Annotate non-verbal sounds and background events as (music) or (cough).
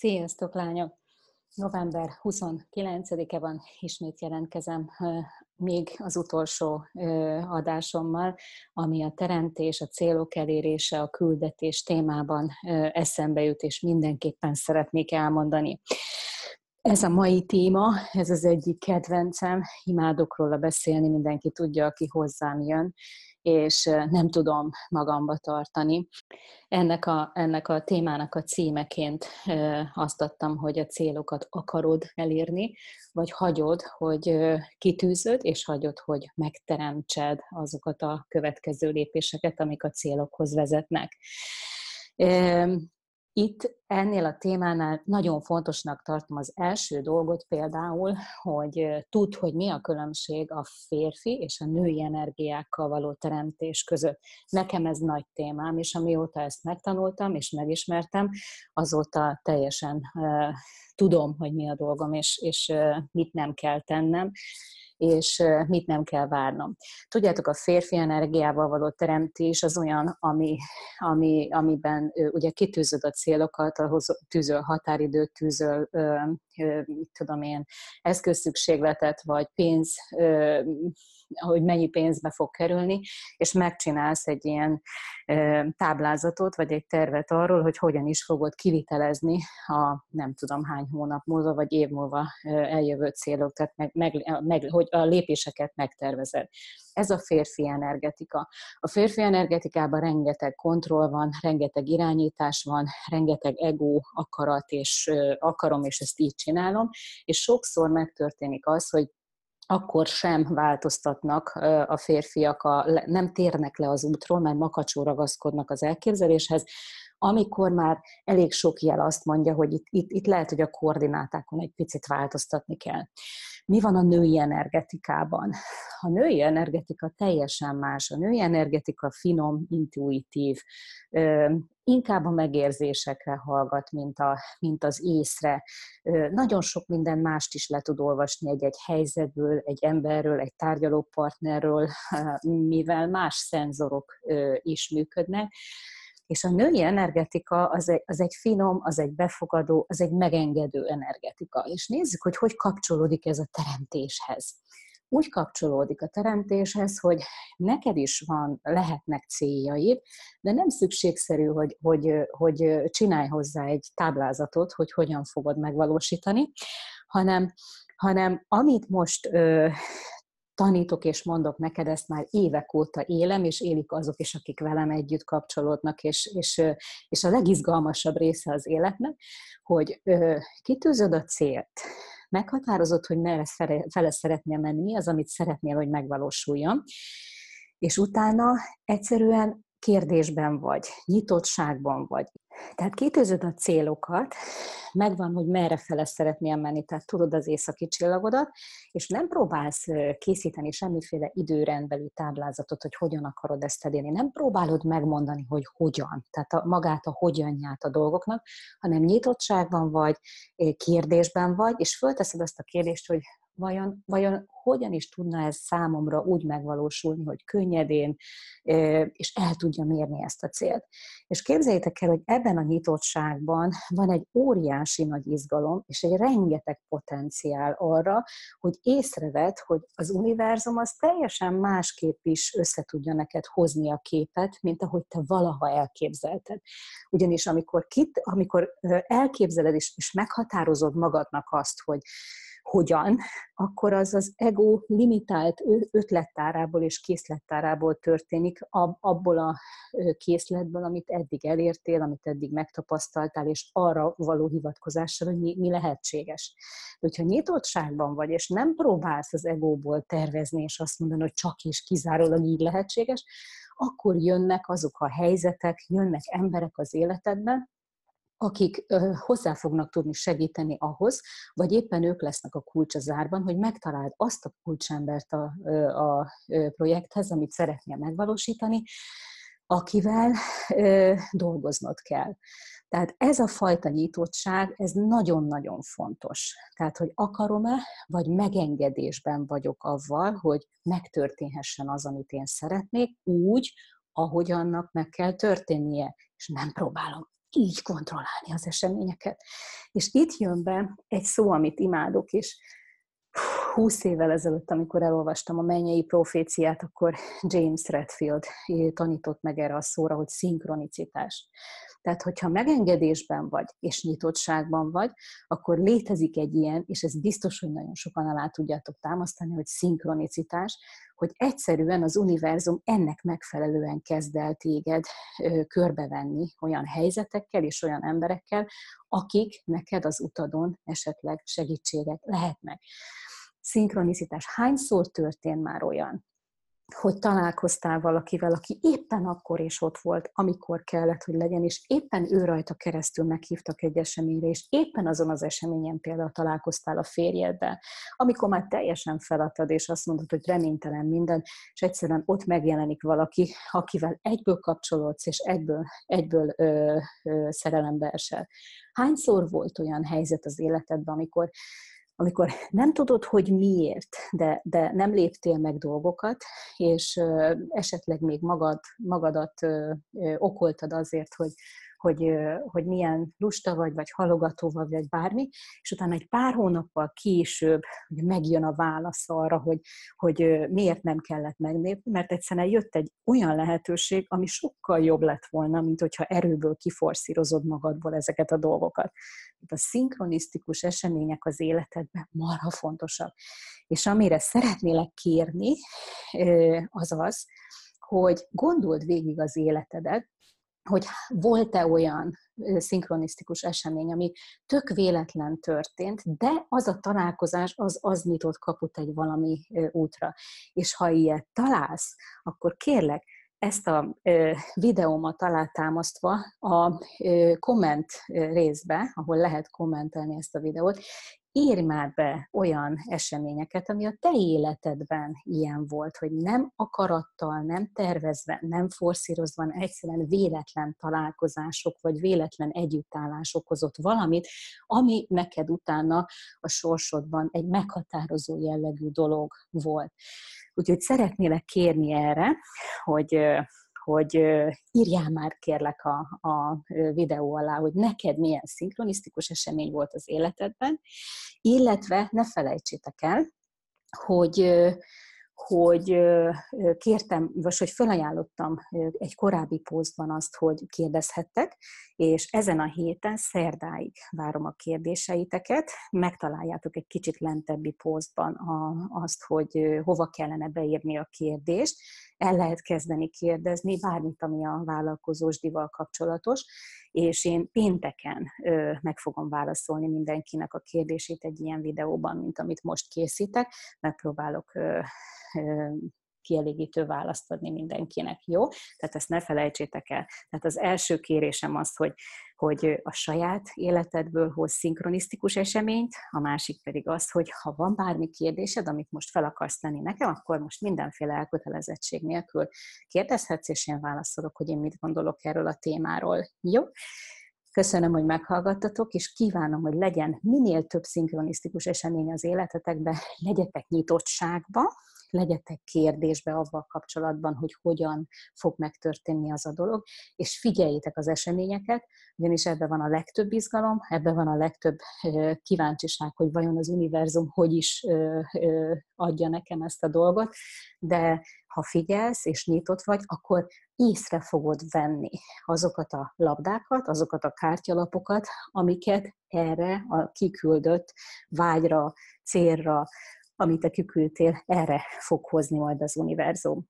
Sziasztok, lányok! November 29-e van, ismét jelentkezem még az utolsó adásommal, ami a teremtés, a célok elérése, a küldetés témában eszembe jut, és mindenképpen szeretnék elmondani. Ez a mai téma, ez az egyik kedvencem, imádok róla beszélni, mindenki tudja, aki hozzám jön, és nem tudom magamba tartani. Ennek a, ennek a témának a címeként azt adtam, hogy a célokat akarod elérni, vagy hagyod, hogy kitűzöd, és hagyod, hogy megteremtsed azokat a következő lépéseket, amik a célokhoz vezetnek. Itt ennél a témánál nagyon fontosnak tartom az első dolgot például, hogy tud, hogy mi a különbség a férfi és a női energiákkal való teremtés között. Nekem ez nagy témám, és amióta ezt megtanultam és megismertem, azóta teljesen uh, tudom, hogy mi a dolgom, és, és uh, mit nem kell tennem és mit nem kell várnom. Tudjátok, a férfi energiával való teremtés az olyan, ami, ami, amiben ugye kitűzöd a célokat, ahhoz tűzöl határidőt, tűzöl, mit tudom én, eszközszükségletet, vagy pénz, hogy mennyi pénzbe fog kerülni, és megcsinálsz egy ilyen táblázatot, vagy egy tervet arról, hogy hogyan is fogod kivitelezni a nem tudom hány hónap múlva, vagy év múlva eljövő célok, tehát meg, meg, meg, hogy a lépéseket megtervezed. Ez a férfi energetika. A férfi energetikában rengeteg kontroll van, rengeteg irányítás van, rengeteg ego, akarat, és akarom, és ezt így csinálom, és sokszor megtörténik az, hogy akkor sem változtatnak a férfiak, a, nem térnek le az útról, mert makacsó ragaszkodnak az elképzeléshez, amikor már elég sok jel azt mondja, hogy itt, itt, itt lehet, hogy a koordinátákon egy picit változtatni kell. Mi van a női energetikában? A női energetika teljesen más. A női energetika finom, intuitív, inkább a megérzésekre hallgat, mint, a, mint az észre. Nagyon sok minden mást is le tud olvasni egy-egy helyzetből, egy emberről, egy tárgyalópartnerről, (laughs) mivel más szenzorok is működnek. És a női energetika az egy, az egy finom, az egy befogadó, az egy megengedő energetika. És nézzük, hogy hogy kapcsolódik ez a teremtéshez úgy kapcsolódik a teremtéshez, hogy neked is van, lehetnek céljaid, de nem szükségszerű, hogy, hogy, hogy csinálj hozzá egy táblázatot, hogy hogyan fogod megvalósítani, hanem, hanem amit most ö, tanítok és mondok neked, ezt már évek óta élem, és élik azok is, akik velem együtt kapcsolódnak, és, és, és a legizgalmasabb része az életnek, hogy ö, kitűzöd a célt, meghatározod, hogy merre fele szeretnél menni, az, amit szeretnél, hogy megvalósuljon, és utána egyszerűen kérdésben vagy, nyitottságban vagy. Tehát kitűzöd a célokat, megvan, hogy merre fele szeretnél menni, tehát tudod az északi csillagodat, és nem próbálsz készíteni semmiféle időrendbeli táblázatot, hogy hogyan akarod ezt elérni. Nem próbálod megmondani, hogy hogyan, tehát a, magát a hogyanját a dolgoknak, hanem nyitottságban vagy, kérdésben vagy, és fölteszed azt a kérdést, hogy vajon, vajon hogyan is tudna ez számomra úgy megvalósulni, hogy könnyedén, és el tudja mérni ezt a célt. És képzeljétek el, hogy ebben a nyitottságban van egy óriási nagy izgalom, és egy rengeteg potenciál arra, hogy észreved, hogy az univerzum az teljesen másképp is össze tudja neked hozni a képet, mint ahogy te valaha elképzelted. Ugyanis amikor, kit, amikor elképzeled és, és meghatározod magadnak azt, hogy hogyan, akkor az az ego limitált ötlettárából és készlettárából történik, abból a készletből, amit eddig elértél, amit eddig megtapasztaltál, és arra való hivatkozással, hogy mi, mi lehetséges. Hogyha nyitottságban vagy, és nem próbálsz az egóból tervezni, és azt mondani, hogy csak és kizárólag így lehetséges, akkor jönnek azok a helyzetek, jönnek emberek az életedben, akik hozzá fognak tudni segíteni ahhoz, vagy éppen ők lesznek a kulcs a zárban, hogy megtaláld azt a kulcsembert a, a projekthez, amit szeretnél megvalósítani, akivel dolgoznod kell. Tehát ez a fajta nyitottság, ez nagyon-nagyon fontos. Tehát, hogy akarom-e, vagy megengedésben vagyok avval, hogy megtörténhessen az, amit én szeretnék, úgy, ahogy annak meg kell történnie, és nem próbálom így kontrollálni az eseményeket. És itt jön be egy szó, amit imádok, és húsz évvel ezelőtt, amikor elolvastam a mennyei proféciát, akkor James Redfield tanított meg erre a szóra, hogy szinkronicitás. Tehát, hogyha megengedésben vagy, és nyitottságban vagy, akkor létezik egy ilyen, és ez biztos, hogy nagyon sokan alá tudjátok támasztani, hogy szinkronicitás, hogy egyszerűen az univerzum ennek megfelelően kezd el téged ö, körbevenni olyan helyzetekkel és olyan emberekkel, akik neked az utadon esetleg segítségek lehetnek. Szinkronicitás. Hányszor történt már olyan, hogy találkoztál valakivel, aki éppen akkor is ott volt, amikor kellett, hogy legyen, és éppen ő rajta keresztül meghívtak egy eseményre, és éppen azon az eseményen például találkoztál a férjeddel, amikor már teljesen feladtad, és azt mondod, hogy reménytelen minden, és egyszerűen ott megjelenik valaki, akivel egyből kapcsolódsz, és egyből, egyből ö, ö, szerelembe esel. Hányszor volt olyan helyzet az életedben, amikor amikor nem tudod, hogy miért, de, de nem léptél meg dolgokat, és esetleg még magad, magadat okoltad azért, hogy, hogy, hogy milyen lusta vagy, vagy halogató vagy, vagy bármi, és utána egy pár hónappal később hogy megjön a válasz arra, hogy, hogy miért nem kellett megnépni, mert egyszerűen jött egy olyan lehetőség, ami sokkal jobb lett volna, mint hogyha erőből kiforszírozod magadból ezeket a dolgokat. A szinkronisztikus események az életedben marha fontosak. És amire szeretnélek kérni, az az, hogy gondold végig az életedet, hogy volt-e olyan szinkronisztikus esemény, ami tök véletlen történt, de az a találkozás, az, az nyitott kaput egy valami útra. És ha ilyet találsz, akkor kérlek, ezt a videómat alátámasztva a komment részbe, ahol lehet kommentelni ezt a videót, írj már be olyan eseményeket, ami a te életedben ilyen volt, hogy nem akarattal, nem tervezve, nem forszírozva, egyszerűen véletlen találkozások, vagy véletlen együttállás okozott valamit, ami neked utána a sorsodban egy meghatározó jellegű dolog volt. Úgyhogy szeretnélek kérni erre, hogy hogy írjál már kérlek a, a videó alá, hogy neked milyen szinkronisztikus esemény volt az életedben, illetve ne felejtsétek el, hogy hogy kértem, vagy hogy felajánlottam egy korábbi posztban azt, hogy kérdezhettek, és ezen a héten szerdáig várom a kérdéseiteket. Megtaláljátok egy kicsit lentebbi posztban azt, hogy hova kellene beírni a kérdést. El lehet kezdeni kérdezni bármit, ami a vállalkozósdival kapcsolatos, és én pénteken meg fogom válaszolni mindenkinek a kérdését egy ilyen videóban, mint amit most készítek. Megpróbálok kielégítő választ adni mindenkinek, jó? Tehát ezt ne felejtsétek el. Tehát az első kérésem az, hogy, hogy a saját életedből hoz szinkronisztikus eseményt, a másik pedig az, hogy ha van bármi kérdésed, amit most fel akarsz tenni nekem, akkor most mindenféle elkötelezettség nélkül kérdezhetsz, és én válaszolok, hogy én mit gondolok erről a témáról. Jó? Köszönöm, hogy meghallgattatok, és kívánom, hogy legyen minél több szinkronisztikus esemény az életetekben, legyetek nyitottságba, legyetek kérdésbe avval kapcsolatban, hogy hogyan fog megtörténni az a dolog, és figyeljétek az eseményeket, ugyanis ebben van a legtöbb izgalom, ebben van a legtöbb kíváncsiság, hogy vajon az univerzum hogy is adja nekem ezt a dolgot, de ha figyelsz és nyitott vagy, akkor észre fogod venni azokat a labdákat, azokat a kártyalapokat, amiket erre a kiküldött vágyra, célra, amit te kiküldtél, erre fog hozni majd az univerzum.